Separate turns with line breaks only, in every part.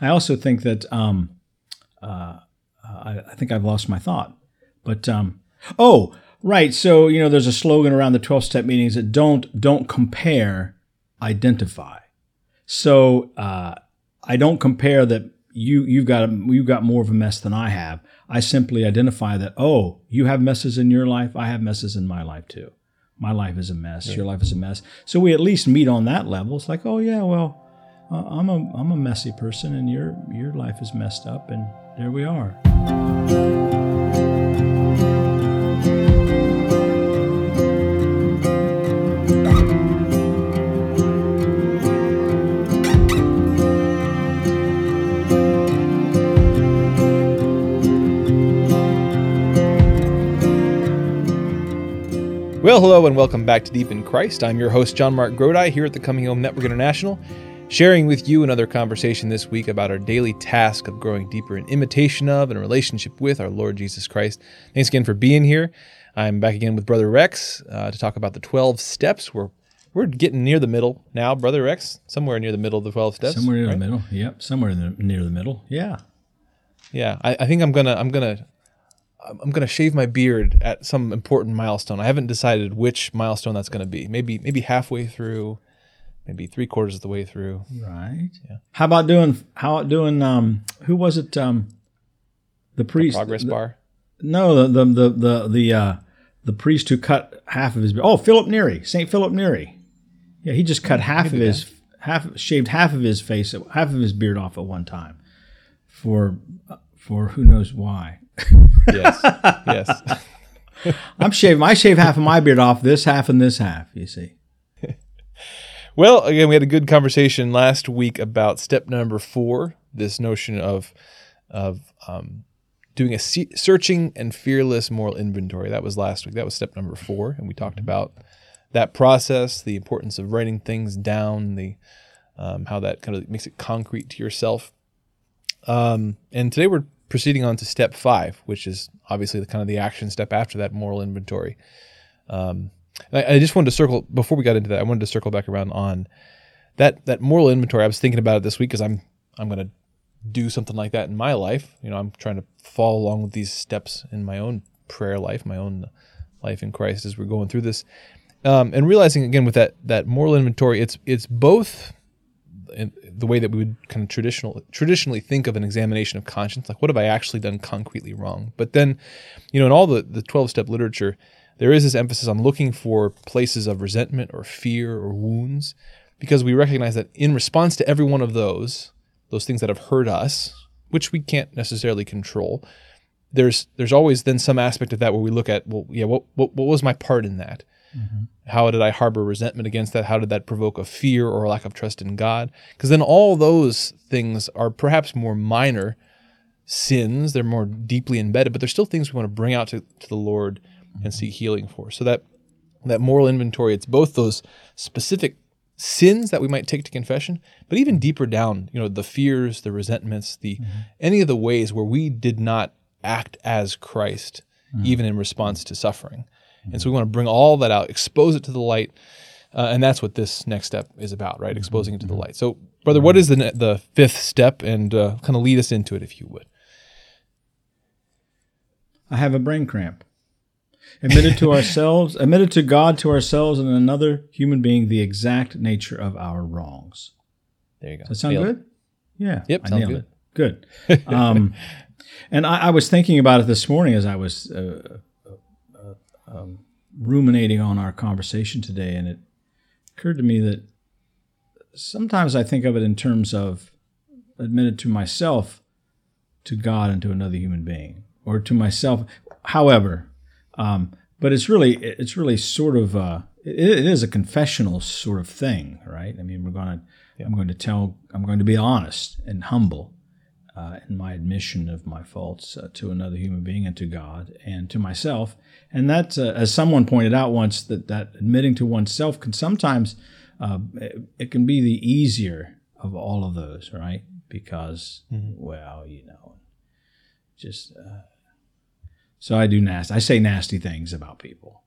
I also think that um, uh, I, I, think I've lost my thought. But um, oh, right. So you know, there's a slogan around the 12 step meetings that don't don't compare, identify. So uh, I don't compare that you you've got you've got more of a mess than I have. I simply identify that oh, you have messes in your life. I have messes in my life too. My life is a mess. Your life is a mess. So we at least meet on that level. It's like oh yeah, well. Uh, I'm a I'm a messy person, and your your life is messed up, and there we are.
Well, hello and welcome back to Deep in Christ. I'm your host, JonMarc Grodi, here at the Coming Home Network International, sharing with you another conversation this week about our daily task of growing deeper in imitation of and relationship with our Lord Jesus Christ. Thanks again for being here. I'm back again with Brother Rex uh, to talk about the 12 steps. We're we're getting near the middle now, Brother Rex, somewhere near the middle of the 12 steps.
Somewhere near right? the middle. Yep, somewhere the, near the middle. Yeah.
Yeah, I, I think I'm gonna I'm gonna I'm going to shave my beard at some important milestone. I haven't decided which milestone that's going to be. Maybe maybe halfway through, maybe three quarters of the way through.
Right. Yeah. How about doing? How about doing? Um, who was it? Um, the priest.
The progress
the,
bar.
No, the the the the the, uh, the priest who cut half of his. Oh, Philip Neri, Saint Philip Neri. Yeah, he just cut half of his half shaved half of his face, half of his beard off at one time, for for who knows why
yes. Yes.
I'm shaving. I shave half of my beard off. This half and this half. You see.
Well, again, we had a good conversation last week about step number four. This notion of of um, doing a searching and fearless moral inventory. That was last week. That was step number four, and we talked mm-hmm. about that process, the importance of writing things down, the um, how that kind of makes it concrete to yourself. Um, and today we're proceeding on to step five, which is obviously the kind of the action step after that moral inventory. Um, I, I, just wanted to circle before we got into that. I wanted to circle back around on that that moral inventory. I was thinking about it this week because I'm I'm going to do something like that in my life. You know, I'm trying to follow along with these steps in my own prayer life, my own life in Christ as we're going through this, um, and realizing again with that that moral inventory, it's it's both the way that we would kind of traditional traditionally think of an examination of conscience, like what have I actually done concretely wrong? But then, you know, in all the the twelve step literature, there is this emphasis on looking for places of resentment or fear or wounds, because we recognize that in response to every one of those, those things that have hurt us, which we can't necessarily control, there's there's always then some aspect of that where we look at, well, yeah, what what, what was my part in that? Mm-hmm. How did I harbor resentment against that? How did that provoke a fear or a lack of trust in God? Because then all those things are perhaps more minor sins. They're more deeply embedded, but they're still things we want to bring out to, to the Lord. And seek healing for. So that that moral inventory, it's both those specific sins that we might take to confession, but even deeper down, you know, the fears, the resentments, the mm-hmm. any of the ways where we did not act as Christ, mm-hmm. even in response to suffering. And so we want to bring all that out, expose it to the light. Uh, and that's what this next step is about, right? Exposing it to the light. So, brother, what is the the fifth step, and uh, kind of lead us into it, if you would.
I have a brain cramp. Admitted to ourselves, admitted to God, to ourselves, and another human being the exact nature of our wrongs.
There you go.
Does that sound nailed good? Yeah.
Yep.
I
sounds good.
It. Good. Um, and I, I, was thinking about it this morning as I was uh, um, ruminating on our conversation today, and it occurred to me that sometimes I think of it in terms of admitted to myself, to God, and to another human being, or to myself. However, um, but it's really it's really sort of uh, it, is a confessional sort of thing, right? I mean, we're going to yeah. I'm going to tell I'm going to be honest and humble uh, in my admission of my faults uh, to another human being and to God and to myself. And that, uh, as someone pointed out once, that, that admitting to oneself can sometimes, uh, it, it, can be the easier of all of those, right? Because, mm-hmm. well, you know, just, uh, so I do nasty, I say nasty things about people.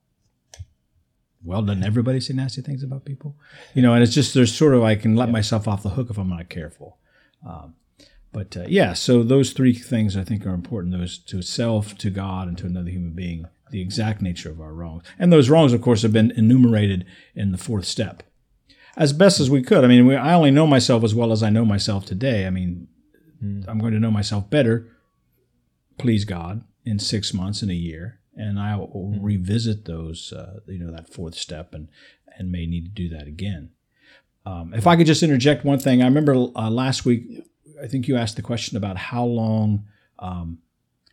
Well, doesn't everybody say nasty things about people? You know, and it's just, there's sort of, I can let yeah. myself off the hook if I'm not careful. Um, but uh, yeah, so those three things I think are important: those to self, to God, and to another human being. The exact nature of our wrongs, and those wrongs, of course, have been enumerated in the fourth step, as best as we could. I mean, we, I only know myself as well as I know myself today. I mean, mm. I'm going to know myself better, please God, in six months, in a year, and I will mm. revisit those, uh, you know, that fourth step, and and may need to do that again. Um, if I could just interject one thing, I remember uh, last week, I think you asked the question about how long, um,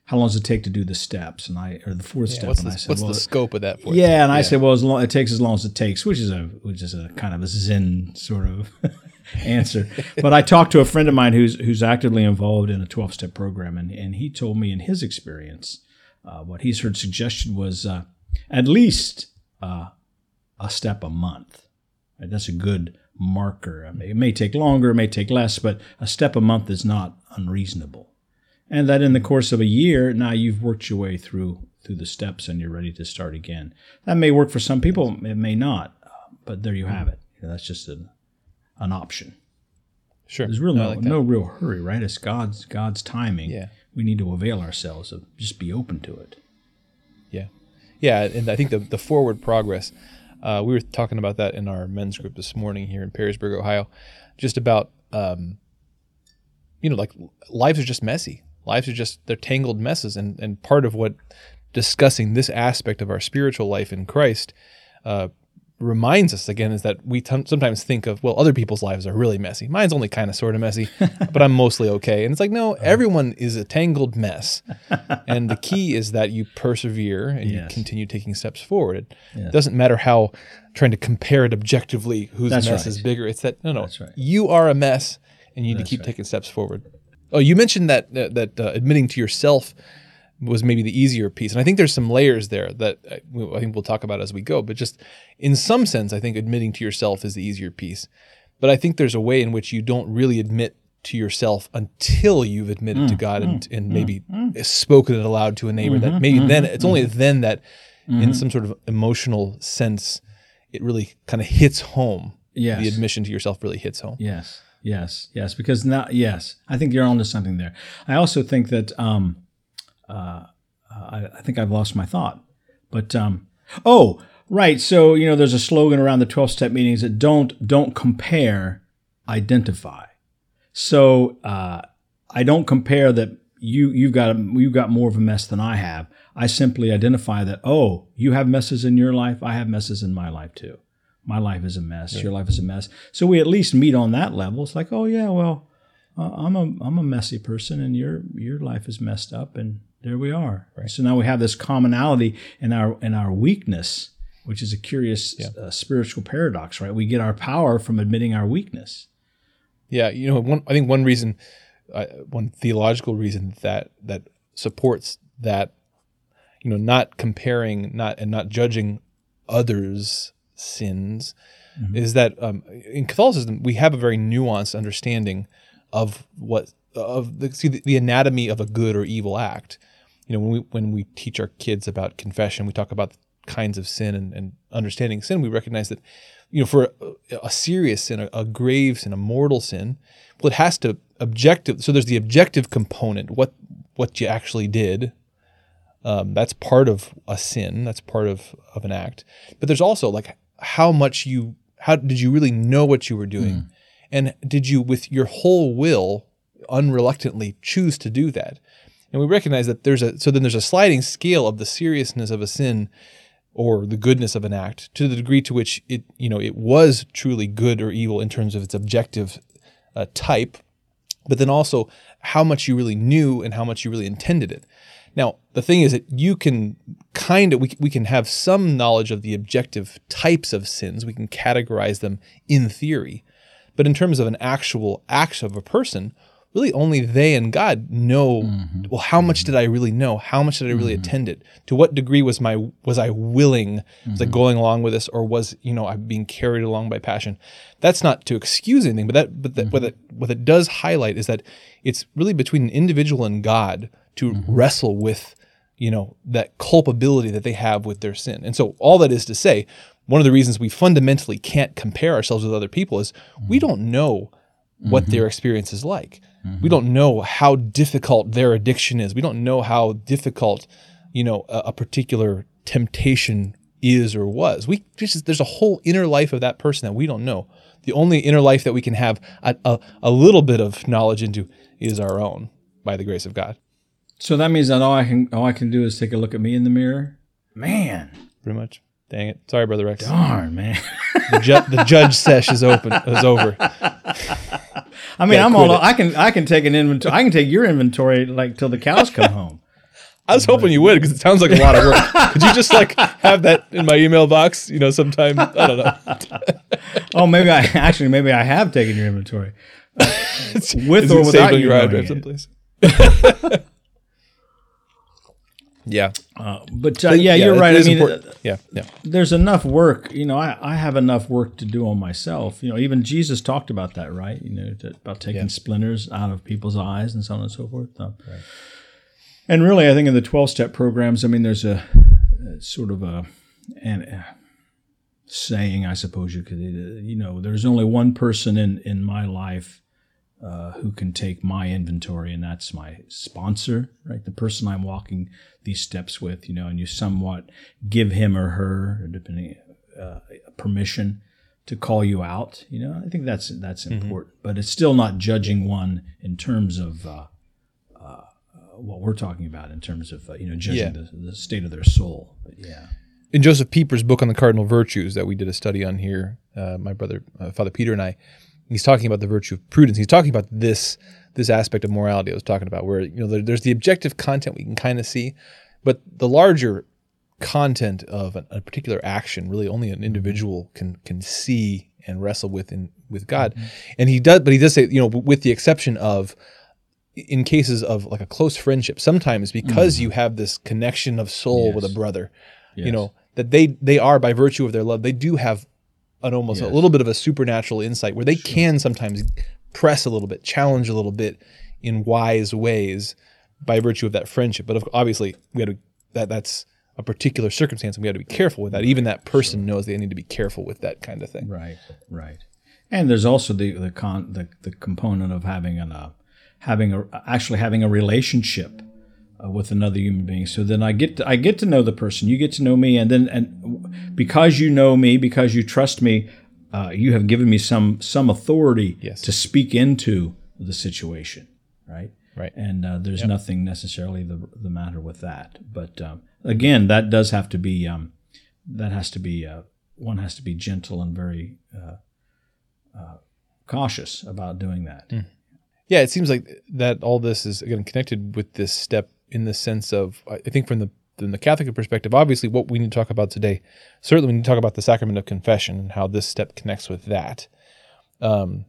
how long does it take to do the steps, and I or the fourth yeah, step,
what's
and
the,
I said,
what's
well,
the scope of that? Fourth
yeah,
step?
and I said, well, as long it takes as long as it takes, which is a which is a kind of a Zen sort of answer. but I talked to a friend of mine who's who's actively involved in a twelve step program, and and he told me in his experience, uh, what he's heard suggested was uh, at least uh, a step a month. Right? That's a good marker. I mean, it may take longer, it may take less, but a step a month is not unreasonable. And that in the course of a year, now you've worked your way through through the steps and you're ready to start again. That may work for some people, it may not, but there you have it. that's just an an option.
Sure.
There's real no, like no real hurry, right? It's God's God's timing.
Yeah.
We need to avail ourselves of just be open to it.
Yeah. Yeah, and I think the the forward progress uh, we were talking about that in our men's group this morning here in Perrysburg, Ohio, just about, um, you know, like lives are just messy. Lives are just, they're tangled messes. And, and part of what discussing this aspect of our spiritual life in Christ uh, reminds us again is that we t- sometimes think of well other people's lives are really messy mine's only kind of sort of messy but i'm mostly okay and it's like no uh-huh. everyone is a tangled mess and the key is that you persevere and yes. you continue taking steps forward it yes. doesn't matter how trying to compare it objectively whose That's mess right. is bigger it's that no no right. you are a mess and you need That's to keep right. taking steps forward oh you mentioned that that, that uh, admitting to yourself was maybe the easier piece. And I think there's some layers there that I, I think we'll talk about as we go. But just in some sense, I think admitting to yourself is the easier piece. But I think there's a way in which you don't really admit to yourself until you've admitted mm, to God mm, and, and mm, maybe mm. spoken it aloud to a neighbor. Mm-hmm, that maybe mm-hmm, then it's only mm-hmm. then that, in mm-hmm. some sort of emotional sense, it really kind of hits home.
Yes.
The admission to yourself really hits home.
Yes. Yes. Yes. Because now, yes, I think you're onto something there. I also think that um, uh, I, I, think I've lost my thought. But um, oh, right. So you know, there's a slogan around the 12 step meetings that don't don't compare, identify. So uh, I don't compare that you you've got a, you've got more of a mess than I have. I simply identify that oh, you have messes in your life. I have messes in my life too. My life is a mess. Your life is a mess. So we at least meet on that level. It's like, oh yeah, well, uh, I'm a I'm a messy person, and your your life is messed up, and there we are. Right. So now we have this commonality in our in our weakness, which is a curious yeah. uh, spiritual paradox, right? We get our power from admitting our weakness.
Yeah, you know, one I think one reason, uh, one theological reason that that supports that, you know, not comparing, not and not judging others' sins, mm-hmm. is that um, in Catholicism we have a very nuanced understanding of what of the, see, the, anatomy of a good or evil act you know when we when we teach our kids about confession we talk about kinds of sin and, and understanding sin we recognize that you know for a, a serious sin a, a, grave sin a mortal sin well it has to objective so there's the objective component what what you actually did um, that's part of a sin that's part of of an act but there's also like how much you how did you really know what you were doing? Mm. and did you with your whole will unreluctantly choose to do that? And we recognize that there's a so then there's a sliding scale of the seriousness of a sin or the goodness of an act to the degree to which it you know it was truly good or evil in terms of its objective uh, type but then also how much you really knew and how much you really intended it now the thing is that you can kind of we, we can have some knowledge of the objective types of sins we can categorize them in theory but in terms of an actual act of a person really only they and God know mm-hmm. well how much did I really know how much did I really mm-hmm. attend it to what degree was my was I willing mm-hmm. was I mm-hmm. going along with this or was you know I being carried along by passion that's not to excuse anything but that but that, what it what it does highlight is that it's really between an individual and God to mm-hmm. wrestle with you know that culpability that they have with their sin and so all that is to say one of the reasons we fundamentally can't compare ourselves with other people is we mm-hmm. don't know what their experience is like We don't know how difficult their addiction is. We don't know how difficult, you know, a, a particular temptation is or was. We just there's a whole inner life of that person that we don't know. The only inner life that we can have a, a, a little bit of knowledge into is our own by the grace of God.
So that means that all I can all I can do is take a look at me in the mirror. Man,
Pretty much. Dang it. Sorry, brother Rex.
darn man.
The, ju- the judge sesh is open. Is over.
I mean, I'm all.
it.
I can I can take an inventory. I can take your inventory like till the cows come home.
I was hoping you would because it sounds like a lot of work. Could you just like have that in my email box? You know, sometime I don't know.
Oh, maybe I actually maybe I have taken your inventory with
Is
or
it
without you
your hard
knowing
drive
it.
someplace? Yeah,
Uh, but uh, yeah, you're
it
right. I mean,
important. yeah, yeah,
there's enough work. You know, I, I have enough work to do on myself. You know, even Jesus talked about that, right? You know, to, about taking
Yeah.
splinters out of people's eyes and so on and so forth. Um, And really, I think in the 12 step programs, I mean, there's a, a sort of a, an, uh, saying, I suppose you could, uh, you know, there's only one person in, in my life uh, who can take my inventory, and that's my sponsor, right? The person I'm walking these steps with, you know, and you somewhat give him or her, depending, uh, permission to call you out. You know, I think that's that's important, but it's still not judging one in terms of uh, uh, what we're talking about in terms of uh, you know judging
Yeah.
the, the state of their soul. But yeah,
in Josef Pieper's book on the cardinal virtues that we did a study on here, uh, my brother, uh, Father Peter, and I, he's talking about the virtue of prudence. He's talking about this this aspect of morality I was talking about, where you know there, there's the objective content we can kind of see, but the larger content of a, a particular action really only an mm-hmm. individual can can see and wrestle with in with God, mm-hmm. and he does. But he does say, you know, with the exception of in cases of like a close friendship, sometimes because mm-hmm. you have this connection of soul with a
Yes.
brother, you know that they they are by virtue of their love they do have an almost a little bit of a supernatural insight where they can sometimes press a little bit challenge a little bit in wise ways by virtue of that friendship. But obviously we got to that that's a particular circumstance and we got to be careful with that. Even that person knows they need to be careful with that kind of thing.
Right, right. And there's also the the con the, the component of having an uh, having a actually having a relationship uh, with another human being. So then I get to, I get to know the person. You get to know me, and then and because you know me, because you trust me, uh, you have given me some some authority
Yes.
to speak into the situation. Right.
Right.
And uh, there's nothing necessarily the the matter with that. But um, again, that does have to be um, that has to be uh, one has to be gentle and very uh, uh, cautious about doing that.
yeah it seems like that all this is again connected with this step in the sense of i think from the from the catholic perspective obviously what we need to talk about today certainly we need to talk about the sacrament of confession and how this step connects with that. Um,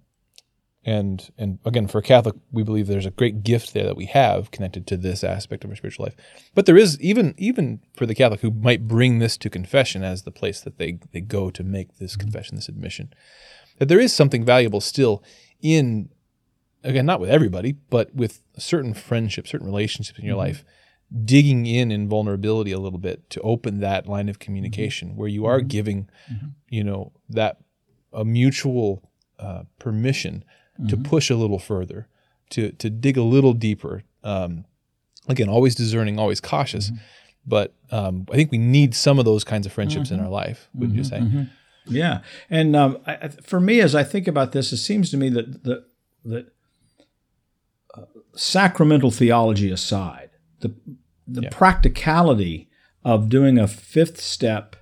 and and again for a catholic we believe there's a great gift there that we have connected to this aspect of our spiritual life. But there is even even for the catholic who might bring this to confession as the place that they they go to make this confession this admission that there is something valuable still in again not with everybody but with certain friendships certain relationships in your mm-hmm. life digging in in vulnerability a little bit to open that line of communication mm-hmm. where you are mm-hmm. giving you know that a mutual uh, permission to push a little further to to dig a little deeper um, again always discerning always cautious but um, i think we need some of those kinds of friendships in our life wouldn't you say?
Yeah, and um, I, for me, as I think about this, it seems to me that that that sacramental theology aside, the the
Yeah.
practicality of doing a fifth step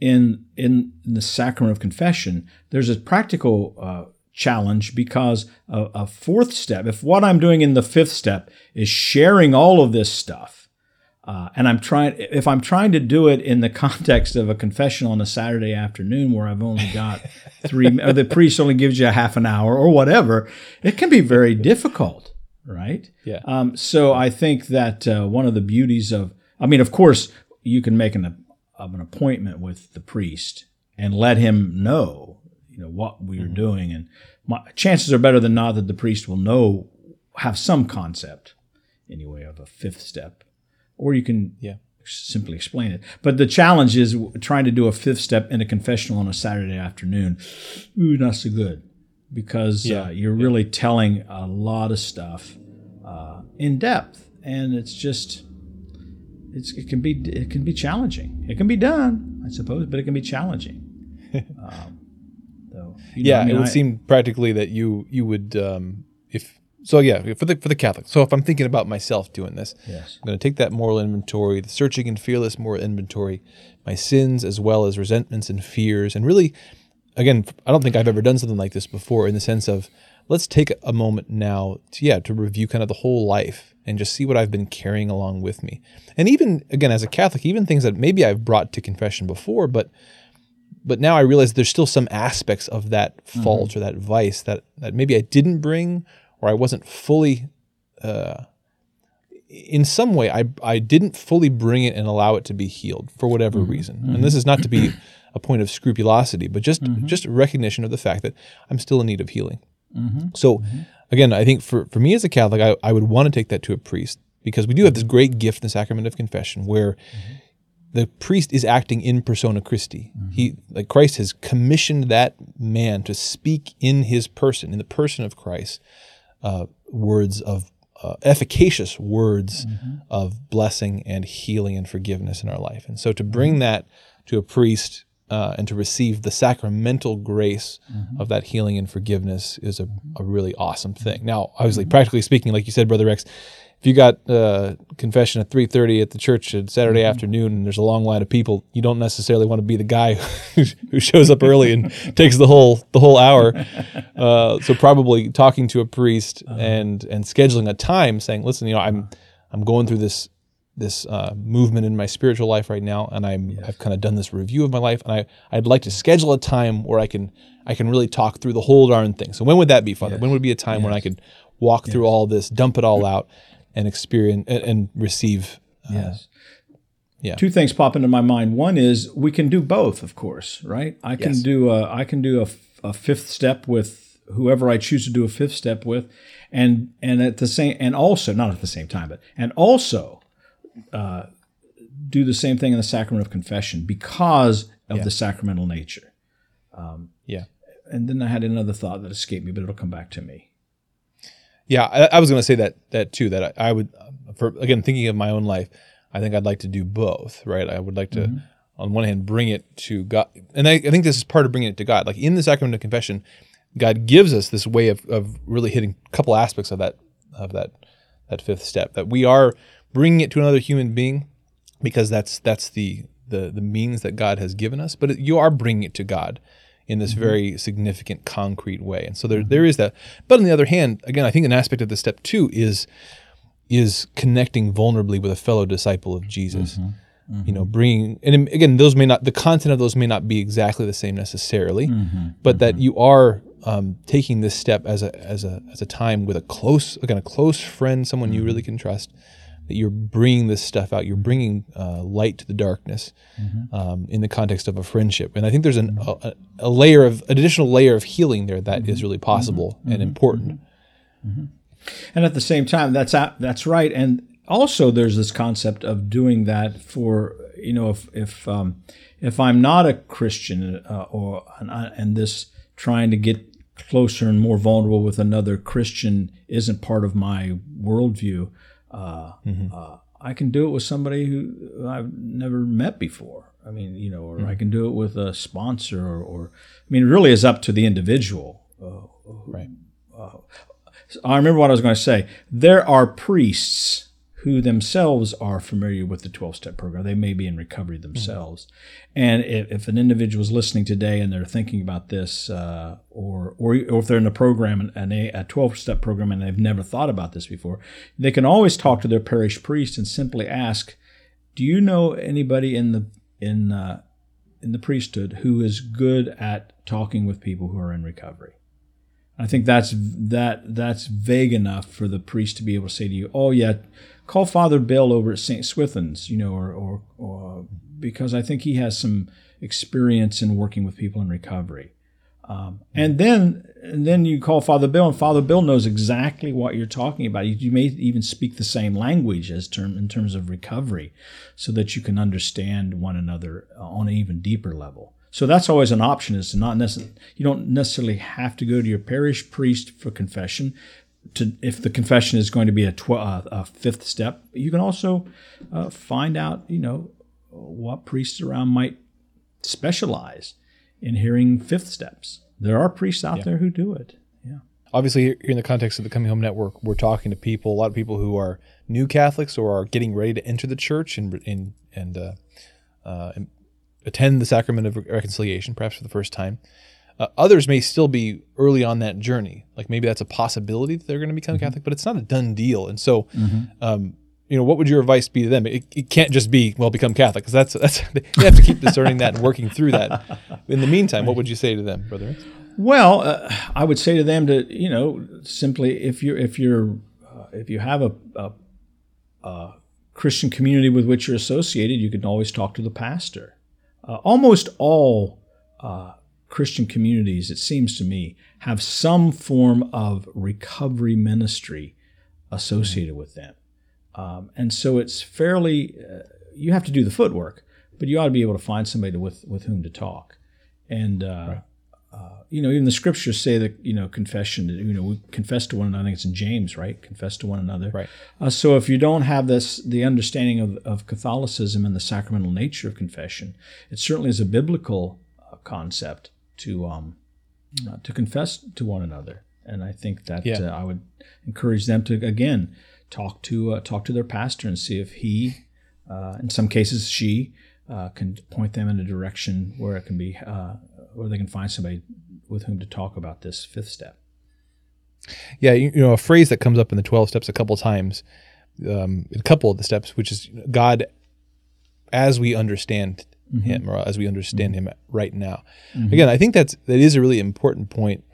in in the sacrament of confession, there's a practical uh, challenge because a, a fourth step, if what I'm doing in the fifth step is sharing all of this stuff, uh, and I'm trying, if I'm trying to do it in the context of a confession on a Saturday afternoon where I've only got three, or the priest only gives you a half an hour or whatever, it can be very difficult, right?
Yeah.
Um, so I think that uh, one of the beauties of, I mean, of course, you can make an, of an appointment with the priest and let him know, you know, what we are doing, and my, chances are better than not that the priest will know, have some concept, anyway, of a fifth step, or you can
Yeah.
simply explain it. But the challenge is trying to do a fifth step in a confessional on a Saturday afternoon. Ooh, not so good. Because
Yeah.
uh, you're really telling a lot of stuff uh, in depth, and it's just it's it can be it can be challenging. It can be done, I suppose, but it can be challenging. um, so, you know,
yeah,
I mean,
it would
I-
seem practically that you you would um, if so. Yeah, for the for the Catholic. So if I'm thinking about myself doing this,
yes.
I'm going to take that moral inventory, the searching and fearless moral inventory, my sins as well as resentments and fears, and really, again, I don't think I've ever done something like this before. In the sense of, let's take a moment now to yeah to review kind of the whole life and just see what I've been carrying along with me, and even again as a Catholic, even things that maybe I've brought to confession before, but but now I realize there's still some aspects of that mm-hmm. fault or that vice that that maybe I didn't bring or I wasn't fully uh, in some way I I didn't fully bring it and allow it to be healed for whatever mm-hmm. reason. And mm-hmm. this is not to be a point of scrupulosity, but just mm-hmm. just recognition of the fact that I'm still in need of healing. Mm-hmm. So mm-hmm. again, I think for, for me as a Catholic, I, I would want to take that to a priest because we do have this great gift in the sacrament of confession where the priest is acting in persona Christi. He like Christ has commissioned that man to speak in his person, in the person of Christ, uh, words of uh, efficacious words of blessing and healing and forgiveness in our life. And so to bring that to a priest uh, and to receive the sacramental grace of that healing and forgiveness is a, a really awesome thing. Now, obviously, practically speaking, like you said, Brother Rex, if you got uh, confession at 3.30 at the church on saturday afternoon and there's a long line of people you don't necessarily want to be the guy who shows up early and takes the whole the whole hour. Uh, so probably talking to a priest and and scheduling a time saying listen you know i'm i'm going through this this uh, movement in my spiritual life right now and i'm i've kind of done this review of my life and i i'd like to schedule a time where i can i can really talk through the whole darn thing so when would that be father when would be a time when i could walk through all this dump it all out and experience and, and receive. Uh,
Yes.
Yeah.
Two things pop into my mind. One is we can do both, of course, right? I can
Yes.
do a I can do a, a fifth step with whoever I choose to do a fifth step with, and and at the same and also not at the same time, but and also uh, do the same thing in the sacrament of confession because of
Yeah.
the sacramental nature.
yeah.
And then I had another thought that escaped me, but it'll come back to me.
Yeah, I, I was going to say that that too. That I, I would, for again, thinking of my own life, I think I'd like to do both. Right, I would like to, on one hand, bring it to God, and I, I think this is part of bringing it to God. Like in the sacrament of confession, God gives us this way of of really hitting a couple aspects of that of that that fifth step. That we are bringing it to another human being, because that's that's the the the means that God has given us. But it, you are bringing it to God in this mm-hmm. very significant, concrete way. And so there, mm-hmm. there is that. But on the other hand, again, I think an aspect of the step two is is connecting vulnerably with a fellow disciple of Jesus. Mm-hmm. You know, bringing and again, those may not the content of those may not be exactly the same necessarily, but that you are um, taking this step as a as a as a time with a close again a close friend, someone you really can trust. That you're bringing this stuff out, you're bringing uh, light to the darkness um, in the context of a friendship, and I think there's an, a, a layer of an additional layer of healing there that is really possible and important.
And at the same time, that's that's right. And also, there's this concept of doing that for you know, if if um, if I'm not a Christian uh, or and, I, and this trying to get closer and more vulnerable with another Christian isn't part of my worldview, uh, uh, I can do it with somebody who I've never met before. I mean, you know, or I can do it with a sponsor, or, or I mean, it really is up to the individual. Uh,
Right.
I remember what I was going to say. There are priests who themselves are familiar with the 12 step program. They may be in recovery themselves. And if, if an individual is listening today and they're thinking about this, uh, or, or, or if they're in a program, an, a 12 step program, and they've never thought about this before, they can always talk to their parish priest and simply ask, Do you know anybody in the, in, uh, in the priesthood who is good at talking with people who are in recovery? I think that's that that's vague enough for the priest to be able to say to you, "Oh yeah, call Father Bill over at St. Swithin's," you know, or, or, or because I think he has some experience in working with people in recovery. Um, and then and then you call Father Bill, and Father Bill knows exactly what you're talking about. You, you may even speak the same language as term in terms of recovery, so that you can understand one another on an even deeper level. So that's always an option. Is to not necessarily you don't necessarily have to go to your parish priest for confession. To if the confession is going to be a, tw- uh, a fifth step, you can also uh, find out you know what priests around might specialize in hearing fifth steps. There are priests out yeah. there who do it. Yeah.
Obviously, here in the context of the Coming Home Network, we're talking to people, a lot of people who are new Catholics or are getting ready to enter the church and and and, uh, uh, attend the sacrament of reconciliation, perhaps for the first time. Uh, others may still be early on that journey. Like maybe that's a possibility that they're going to become mm-hmm. Catholic, but it's not a done deal. And so, mm-hmm. um, you know, what would your advice be to them? It, it can't just be, well, become Catholic, because that's that's they have to keep discerning that and working through that. In the meantime, what would you say to them, brother?
Well, uh, I would say to them to, you know, simply if you're if you're uh, if you have a, a, a Christian community with which you're associated, you can always talk to the pastor. Uh, almost all uh, Christian communities, it seems to me, have some form of recovery ministry associated mm-hmm. with them. Um, and so it's fairly, uh, you have to do the footwork, but you ought to be able to find somebody to, with, with whom to talk. And, uh, right uh, you know, even the scriptures say that you know confession. You know, we confess to one another. I think it's in James, right? Confess to one another.
Right.
Uh, so if you don't have this, the understanding of, of Catholicism and the sacramental nature of confession, it certainly is a biblical uh, concept to um, uh, to confess to one another. And I think that yeah. Uh, I would encourage them to again talk to uh, talk to their pastor and see if he, in some cases, she. can point them in a direction where it can be or they can find somebody with whom to talk about this fifth step.
Yeah, you, you know, a phrase that comes up in the 12 steps a couple times, um, a couple of the steps, which is God as we understand mm-hmm. him or as we understand mm-hmm. him right now. Mm-hmm. Again, I think that's that is a really important point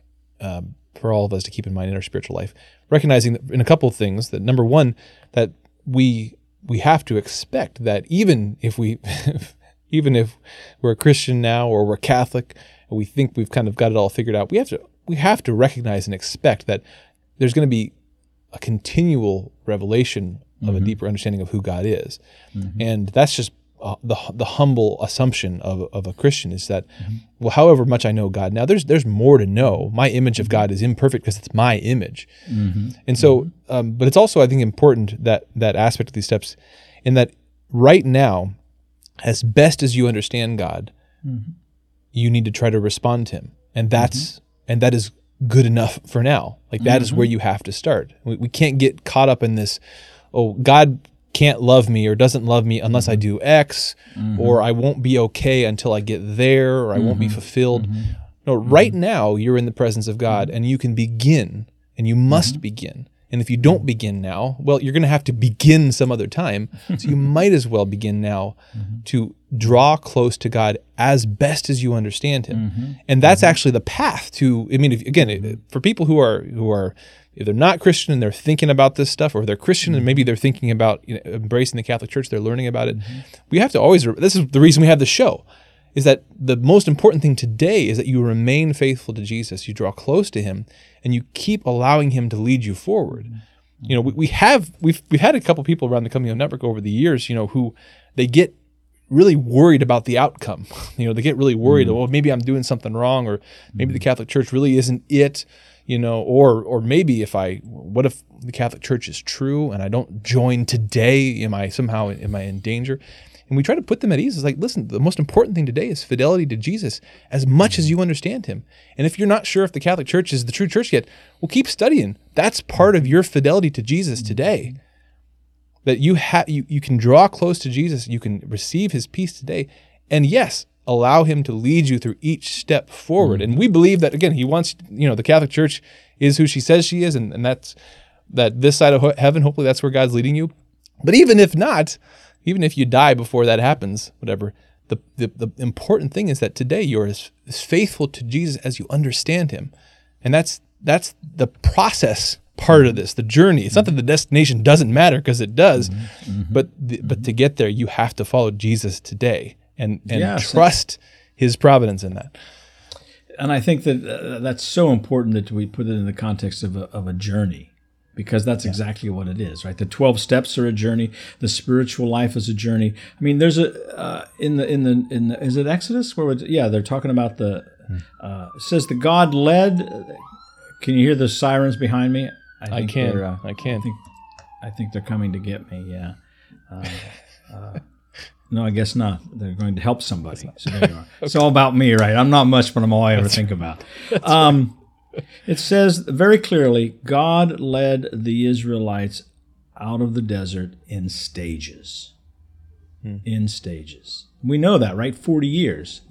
um, for all of us to keep in mind in our spiritual life, recognizing in a couple of things that number one that we we have to expect that even if we even if we're a Christian now or we're Catholic and we think we've kind of got it all figured out, we have to we have to recognize and expect that there's going to be a continual revelation of mm-hmm. a deeper understanding of who God is, mm-hmm. and that's just uh, the the humble assumption of, of a Christian is that, mm-hmm. well, however much I know God, now there's there's more to know. My image of mm-hmm. God is imperfect because it's my image, mm-hmm. and so, mm-hmm. um, but it's also I think important that that aspect of these steps, in that right now as best as you understand God, mm-hmm. you need to try to respond to Him, and that's mm-hmm. and that is good enough for now. Like that mm-hmm. is where you have to start. We, we, can't get caught up in this. Oh, God can't love me or doesn't love me unless I mm-hmm. do X, mm-hmm. or I won't be okay until I get there, or I won't be mm-hmm. fulfilled. No, right now you're in the presence of God, and you can begin, and you must begin and if you don't begin now, well, you're going to have to begin some other time. So you might as well begin now mm-hmm. to draw close to God as best as you understand Him. Mm-hmm. And that's mm-hmm. actually the path to. I mean, if, again, for people who are who are if they're not Christian and they're thinking about this stuff, or they're Christian and maybe mm-hmm. they're thinking about you know, embracing the Catholic Church, they're learning about it. Mm-hmm. We have to always. This is the reason we have the show is that the most important thing today is that you remain faithful to Jesus, you draw close to him, and you keep allowing him to lead you forward. You know, we, we have we've we've had a couple people around the Coming Home Network over the years, you know, who they get really worried about the outcome. You know, they get really worried, mm-hmm. well, maybe I'm doing something wrong, or maybe the. Catholic Church really isn't it, you know, or or maybe if I what if the Catholic Church is true and I don't join today, am I somehow am I in danger? And we try to put them at ease. It's like, listen, the most important thing today is fidelity to Jesus as much as you understand him. And if you're not sure if the Catholic Church is the true church yet, well, keep studying. That's part of your fidelity to Jesus today. That you have you, you can draw close to Jesus, you can receive his peace today. And yes, allow him to lead you through each step forward. And we mm-hmm. believe that again, he wants, you know, the Catholic Church is who she says she is, and, and that's that this side of heaven, hopefully that's where God's leading you. But even if not, even if you die before that happens, whatever, the, the, the important thing is that today you're as, as faithful to Jesus as you understand him. And that's that's the process part of this, the journey. It's not that the destination doesn't matter because it does, mm-hmm. mm-hmm. but the, but to get there, you have to follow Jesus today and and yes. trust His providence in that.
And I think that uh, that's so important that we put it in the context of a, of a journey, because that's exactly what it is, right? The 12 steps are a journey. The spiritual life is a journey. I mean, there's a, uh, in the, in the, in the, is it Exodus? Where, was, yeah, they're talking about the, uh, it says the God led, can you hear the sirens behind me?
I
think
can.
they're, uh,
I can.
I think, I think they're coming to get me. Yeah. Uh, uh, no, I guess not. They're going to help somebody. So there you are. It's all about me, right? I'm not much, but I'm all I ever think about. Um, it says very clearly God led the Israelites out of the desert in stages. In stages. We know that, right? 40 years.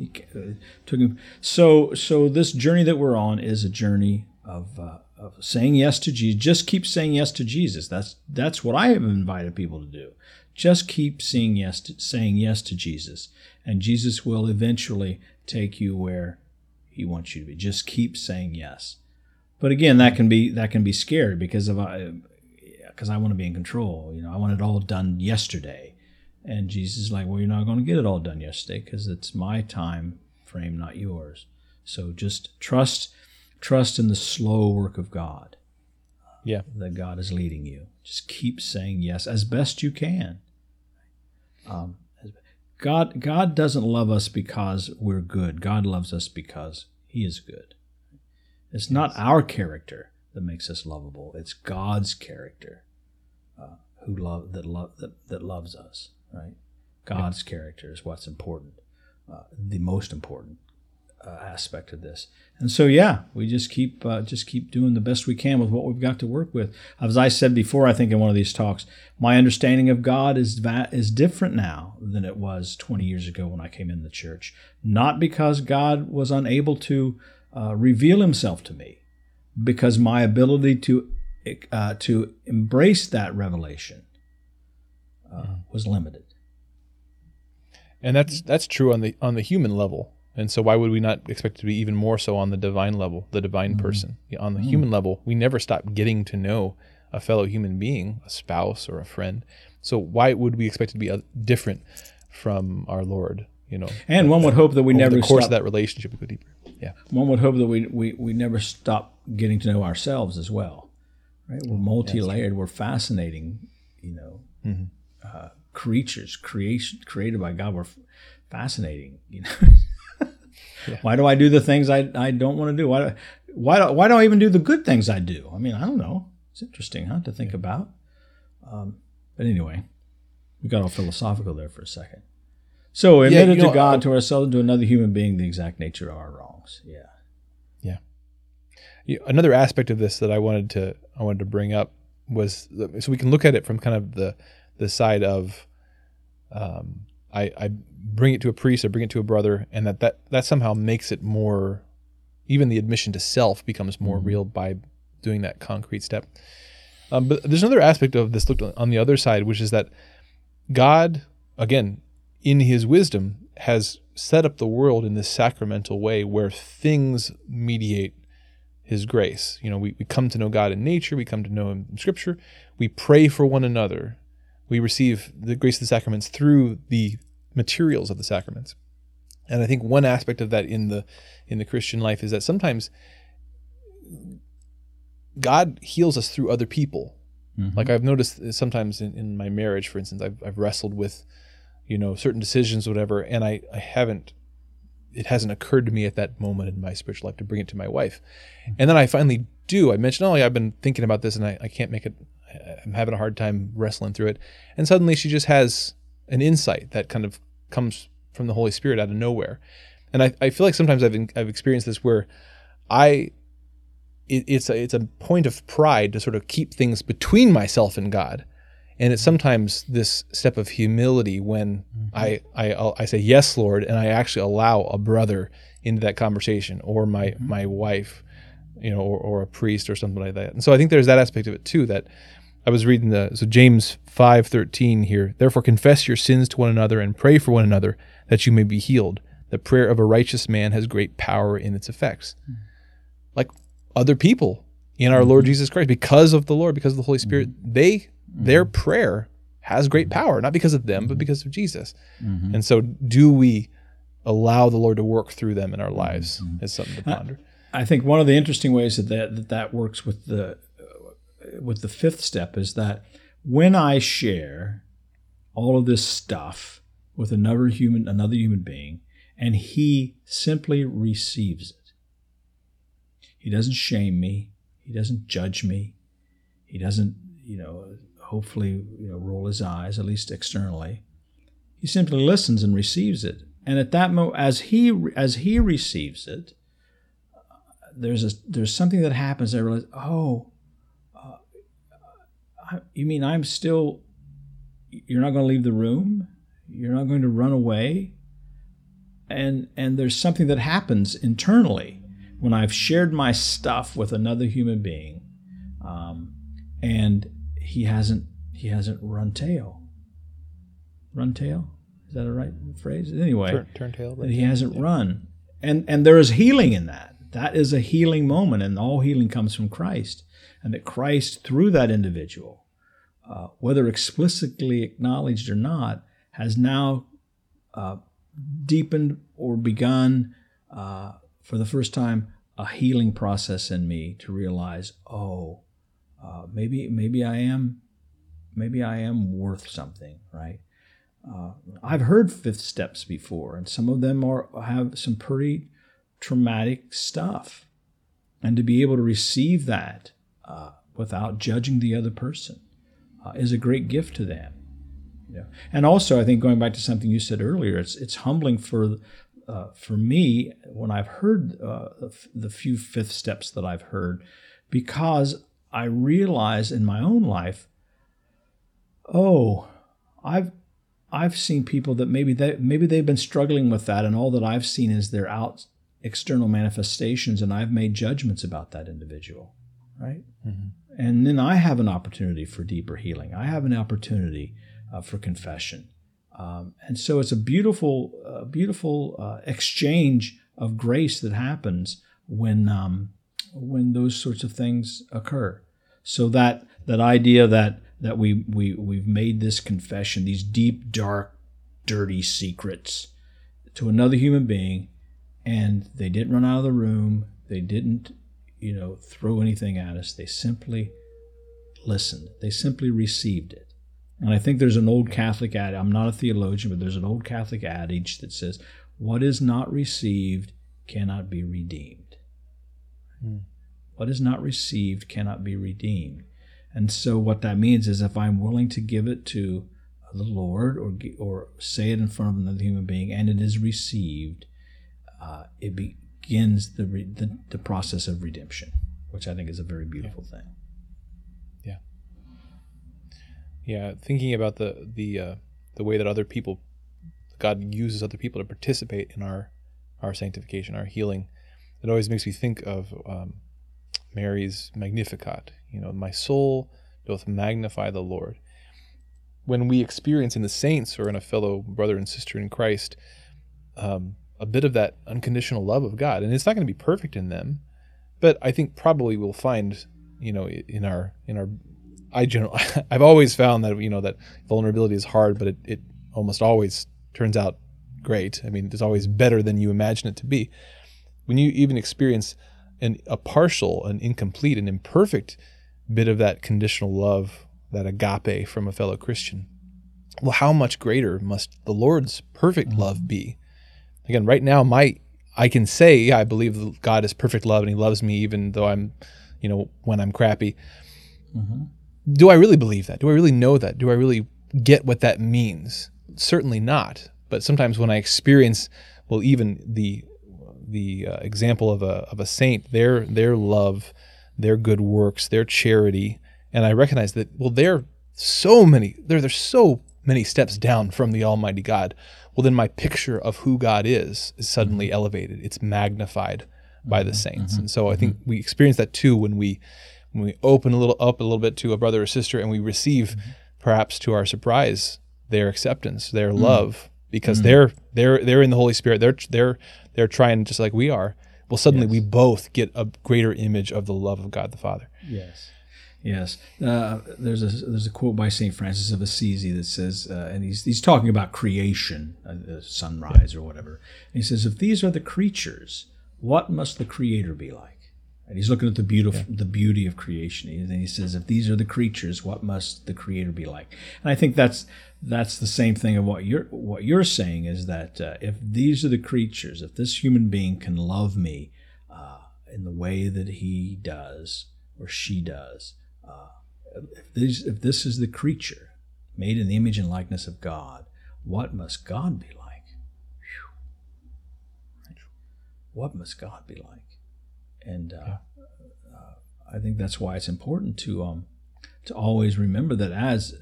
Took him. So, so this journey that we're on is a journey of, uh, of saying yes to Jesus. Just keep saying yes to Jesus. That's that's what I have invited people to do. Just keep saying yes to, saying yes to Jesus, and Jesus will eventually take you where He wants you to be. Just keep saying yes. But again, that can be that can be scary because of I because I want to be in control. You know, I want it all done yesterday, and Jesus is like, well, you're not going to get it all done yesterday because it's my time frame, not yours. So just trust trust in the slow work of God
Yeah.
that God is leading you. Just keep saying yes as best you can. Um, God, God doesn't love us because we're good. God loves us because He is good. It's not our character that makes us lovable. It's God's character uh, who love that love that, that loves us. Right? God's character is what's important, uh, the most important uh, aspect of this. And so, yeah, we just keep uh, just keep doing the best we can with what we've got to work with. As I said before, I think in one of these talks, my understanding of God is va- is different now than it was 20 years ago when I came in the church. Not because God was unable to uh, reveal Himself to me, because my ability to uh, to embrace that revelation uh, was limited.
And that's that's true on the on the human level. And so why would we not expect it to be even more so on the divine level, the divine person? On the human level, we never stop getting to know a fellow human being, a spouse or a friend. So why would we expect it to be uh, different from our Lord, you know?
And one would hope that we never
the course
stop
of that relationship we go deeper. Yeah.
one would hope that we, we, we never stop getting to know ourselves as well. Right? We're multi-layered. We're fascinating, you know, uh, creatures, creation created by God. We're fascinating. You know, why do I do the things I, I don't want to do? Why do, why do, why do I even do the good things I do? I mean, I don't know. It's interesting, huh, to think about. Um, but anyway, we got all philosophical there for a second. So
Yeah,
admitted
you know,
to God,
uh,
to ourselves, to another human being, the exact nature of our wrongs. Yeah.
Yeah, Another aspect of this that I wanted to I wanted to bring up was so we can look at it from kind of the the side of um, I, I bring it to a priest, I bring it to a brother, and that, that that somehow makes it more even the admission to self becomes more real by doing that concrete step. Um, but there's another aspect of this looked on the other side, which is that God, again, in His wisdom, has set up the world in this sacramental way where things mediate his grace. You know, we, we come to know God in nature, we come to know him in scripture, we pray for one another, we receive the grace of the sacraments through the materials of the sacraments. And I think one aspect of that in the in the Christian life is that sometimes God heals us through other people. Mm-hmm. Like I've noticed sometimes in, in my marriage, for instance, I've, I've wrestled with, you know, certain decisions, whatever, and I, I haven't it hasn't occurred to me at that moment in my spiritual life to bring it to my wife. Mm-hmm. And then I finally do. I mentioned, oh, yeah, I've been thinking about this and I, I can't make it, I'm having a hard time wrestling through it. And suddenly she just has an insight that kind of comes from the Holy Spirit out of nowhere. And I, I feel like sometimes I've, I've experienced this where I, it, it's, a, it's a point of pride to sort of keep things between myself and God. And it's mm-hmm. sometimes this step of humility when mm-hmm. I, I I say yes, Lord, and I actually allow a brother into that conversation, or my mm-hmm. my wife, you know, or, or a priest or something like that. And so I think there's that aspect of it too. That I was reading the so James five thirteen here. Therefore, confess your sins to one another and pray for one another that you may be healed. The prayer of a righteous man has great power in its effects. Hmm. Like other people in our Lord hmm. Jesus Christ, because of the Lord, because of the Holy Spirit, hmm. they their prayer has great power, not because of them, but because of Jesus. Mm-hmm. And so, do we allow the Lord to work through them in our lives? Mm-hmm. Is something to ponder.
I think one of the interesting ways that that, that, that works with the with the fifth step is that when I share all of this stuff with another human, another human being, and he simply receives it. He doesn't shame me. He doesn't judge me. He doesn't, you know, hopefully, you know, roll his eyes, at least externally. He simply listens and receives it. And at that moment, as he as he receives it, there's a there's something that happens. I realize, oh, you mean I'm still? You're not going to leave the room. You're not going to run away. And and there's something that happens internally when I've shared my stuff with another human being, um, and he hasn't he hasn't run tail. Run tail is that a right phrase? Anyway,
turn, turn tail.
That he hasn't yeah. run, and and there is healing in that. That is a healing moment, and all healing comes from Christ, and that Christ through that individual, uh, whether explicitly acknowledged or not, has now uh, deepened or begun uh, for the first time a healing process in me to realize, oh, uh, maybe maybe I am maybe I am worth something, right? Uh, I've heard fifth steps before, and some of them are have some pretty traumatic stuff, and to be able to receive that uh, without judging the other person uh, is a great gift to them. Yeah. And also, I think going back to something you said earlier, it's it's humbling for uh, for me when I've heard uh, the few fifth steps that I've heard, because I realize in my own life, oh, I've I've seen people that maybe they maybe they've been struggling with that, and all that I've seen is their out external manifestations, and I've made judgments about that individual, right? Mm-hmm. And then I have an opportunity for deeper healing. I have an opportunity uh, for confession. Um, and so it's a beautiful, uh, beautiful uh, exchange of grace that happens when um, when those sorts of things occur. So that that idea that that we we we've made this confession, these deep, dark, dirty secrets to another human being, and they didn't run out of the room. They didn't, you know, throw anything at us. They simply listened. They simply received it. And I think there's an old Catholic adage, I'm not a theologian, but there's an old Catholic adage that says, What is not received cannot be redeemed. Hmm. What is not received cannot be redeemed. And so, what that means is if I'm willing to give it to the Lord or, or say it in front of another human being and it is received, uh, it begins the, the, the process of redemption, which I think is a very beautiful yeah. thing.
Yeah. Yeah, thinking about the the uh, the way that other people, God uses other people to participate in our our sanctification, our healing, it always makes me think of um, Mary's Magnificat. You know, my soul doth magnify the Lord. When we experience in the saints or in a fellow brother and sister in Christ um, a bit of that unconditional love of God, and it's not going to be perfect in them, but I think probably we'll find, you know, in our in our I generally, I've always found that you know that vulnerability is hard, but it, it almost always turns out great. I mean, it's always better than you imagine it to be. When you even experience an, a partial, an incomplete, an imperfect bit of that conditional love, that agape from a fellow Christian, well, how much greater must the Lord's perfect mm-hmm. love be? Again, right now, my I can say, yeah, I believe God is perfect love and He loves me even though I'm, you know, when I'm crappy. Mm-hmm do I really believe that? Do I really know that? Do I really get what that means? Certainly not. But sometimes when I experience, well, even the the uh, example of a of a saint, their their love, their good works, their charity, and I recognize that well, they're so many. They're they're so many steps down from the Almighty God. Well, then my picture of who God is is suddenly mm-hmm. elevated. It's magnified by the mm-hmm. saints, mm-hmm. and so I think mm-hmm. we experience that too when we when we open a little up a little bit to a brother or sister and we receive mm-hmm. perhaps to our surprise their acceptance their mm-hmm. love because mm-hmm. they're they're they're in the holy spirit they're they're they're trying just like we are well suddenly yes. we both get a greater image of the love of god the father
yes Yes, uh, there's a there's a quote by Saint Francis of Assisi that says, uh, and he's he's talking about creation, uh, sunrise or whatever. And he says, if these are the creatures, what must the Creator be like? And he's looking at the beautiful, the beauty of creation. And he says, if these are the creatures, what must the Creator be like? And I think that's that's the same thing of what you're what you're saying is that uh, if these are the creatures, if this human being can love me uh, in the way that he does or she does, uh, if these if this is the creature made in the image and likeness of God, what must God be like? What must God be like? and uh, yeah. uh, I think that's why it's important to um, to always remember that as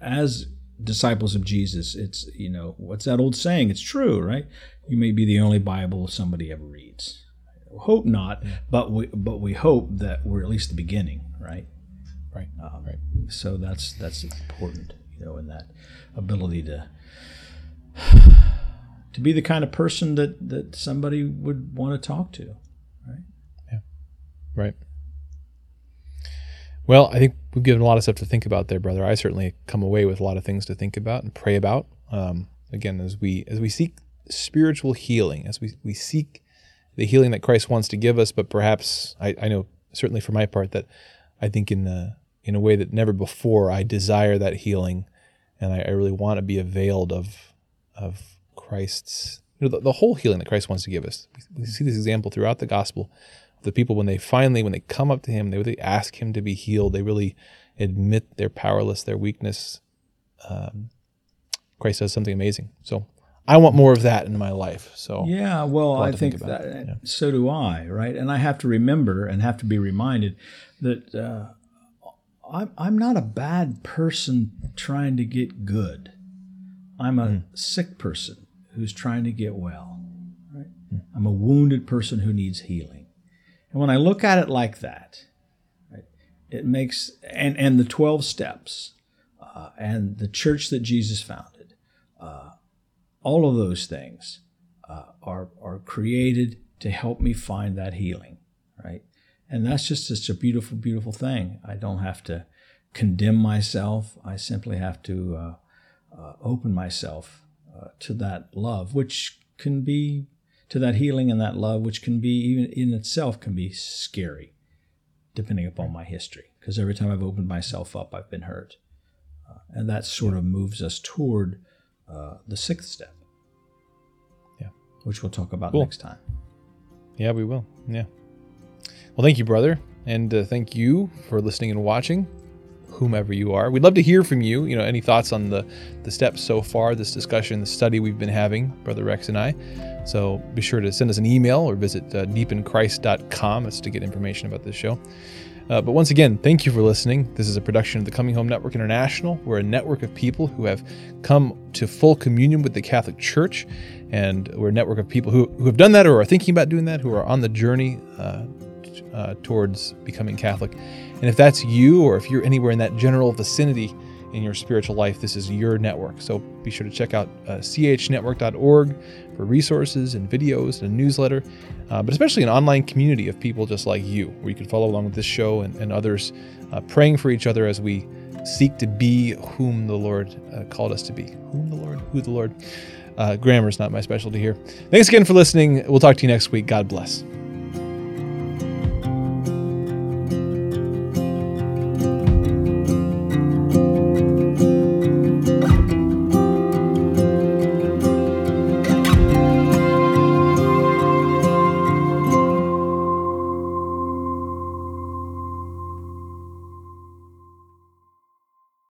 as disciples of Jesus, it's you know what's that old saying? It's true, right? You may be the only Bible somebody ever reads. Hope not, but we but we hope that we're at least the beginning, right?
Right. Um, right.
So that's that's important, you know, in that ability to to be the kind of person that that somebody would want to talk to.
Right. Yeah. Right. Well, I think we've given a lot of stuff to think about there, brother. I certainly come away with a lot of things to think about and pray about. Um, again, as we as we seek spiritual healing, as we, we seek the healing that Christ wants to give us, but perhaps I, I know certainly for my part that I think in the in a way that never before I desire that healing, and I, I really want to be availed of of Christ's you know the, the whole healing that Christ wants to give us. We, see this example throughout the gospel the people when they finally when they come up to him they really ask him to be healed. They really admit their powerless their weakness. Um, christ does something amazing. So i want more of that in my life. So
yeah well i think, think that yeah. so do i right? And i have to remember and have to be reminded that uh, I'm, I'm not a bad person trying to get good i'm a mm. sick person who's trying to get well right? Mm. i'm a wounded person who needs healing and when I look at it like that, right, it makes, and, and the 12 steps uh, and the church that Jesus founded, uh, all of those things uh, are, are created to help me find that healing? And that's just such a beautiful, beautiful thing. I don't have to condemn myself. I simply have to uh, uh, open myself uh, to that love, which can be to that healing and that love, which can be even in itself can be scary, depending upon my history. Because every time I've opened myself up, I've been hurt, uh, and that sort of moves us toward uh, the sixth step.
Yeah,
which we'll talk about cool. next time.
Yeah, we will. Yeah. Well, thank you, brother, and uh, thank you for listening and watching whomever you are. We'd love to hear from you. You know, any thoughts on the the steps so far, this discussion, the study we've been having, Brother Rex and I. So be sure to send us an email or visit uh, deepinchrist.com. To get information about this show. Uh, but once again, thank you for listening. This is a production of the Coming Home Network International. We're a network of people who have come to full communion with the Catholic Church, and we're a network of people who, who have done that or are thinking about doing that, who are on the journey uh, uh, towards becoming Catholic. And if that's you, or if you're anywhere in that general vicinity in your spiritual life, this is your network. So be sure to check out uh, chnetwork.org for resources and videos and a newsletter, uh, but especially an online community of people just like you, where you can follow along with this show and, and others, uh, praying for each other as we seek to be whom the Lord uh, called us to be. Whom the Lord, who the Lord. Uh, grammar is not my specialty here. Thanks again for listening. We'll talk to you next week. God bless.